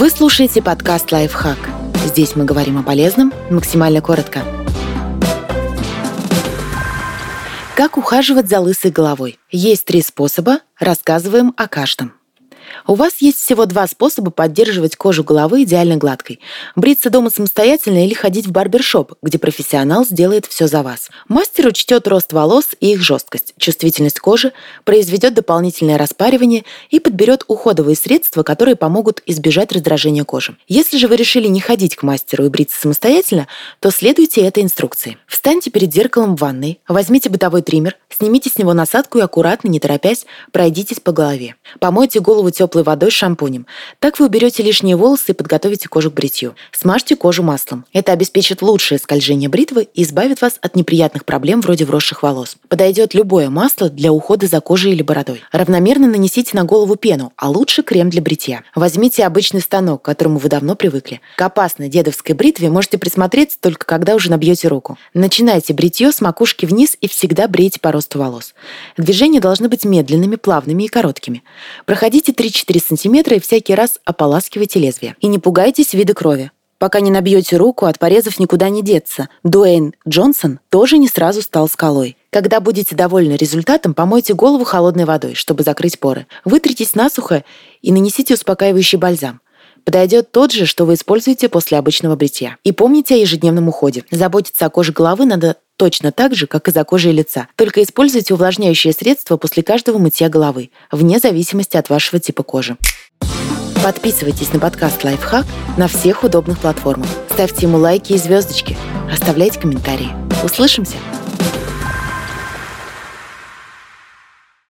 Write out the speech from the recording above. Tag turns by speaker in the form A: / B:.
A: Вы слушаете подкаст «Лайфхак». Здесь мы говорим о полезном максимально коротко. Как ухаживать за лысой головой? Есть три способа, рассказываем о каждом. У вас есть всего два способа поддерживать кожу головы идеально гладкой. Бриться дома самостоятельно или ходить в барбершоп, где профессионал сделает все за вас. Мастер учтет рост волос и их жесткость, чувствительность кожи, произведет дополнительное распаривание и подберет уходовые средства, которые помогут избежать раздражения кожи. Если же вы решили не ходить к мастеру и бриться самостоятельно, то следуйте этой инструкции. Встаньте перед зеркалом в ванной, возьмите бытовой триммер, снимите с него насадку и аккуратно, не торопясь, пройдитесь по голове. Помойте голову теплой водой с шампунем. Так вы уберете лишние волосы и подготовите кожу к бритью. Смажьте кожу маслом. Это обеспечит лучшее скольжение бритвы и избавит вас от неприятных проблем вроде вросших волос. Подойдет любое масло для ухода за кожей или бородой. Равномерно нанесите на голову пену, а лучше крем для бритья. Возьмите обычный станок, к которому вы давно привыкли. К опасной дедовской бритве можете присмотреться только когда уже набьете руку. Начинайте бритье с макушки вниз и всегда брейте по росту волос. Движения должны быть медленными, плавными и короткими. Проходите 3 3-4 см и всякий раз ополаскивайте лезвие. И не пугайтесь вида крови. Пока не набьете руку, от порезов никуда не деться. Дуэйн Джонсон тоже не сразу стал скалой. Когда будете довольны результатом, помойте голову холодной водой, чтобы закрыть поры. Вытритесь насухо и нанесите успокаивающий бальзам. Подойдет тот же, что вы используете после обычного бритья. И помните о ежедневном уходе. Заботиться о коже головы надо точно так же, как и за кожей лица. Только используйте увлажняющее средство после каждого мытья головы, вне зависимости от вашего типа кожи. Подписывайтесь на подкаст «Лайфхак» на всех удобных платформах. Ставьте ему лайки и звездочки. Оставляйте комментарии. Услышимся!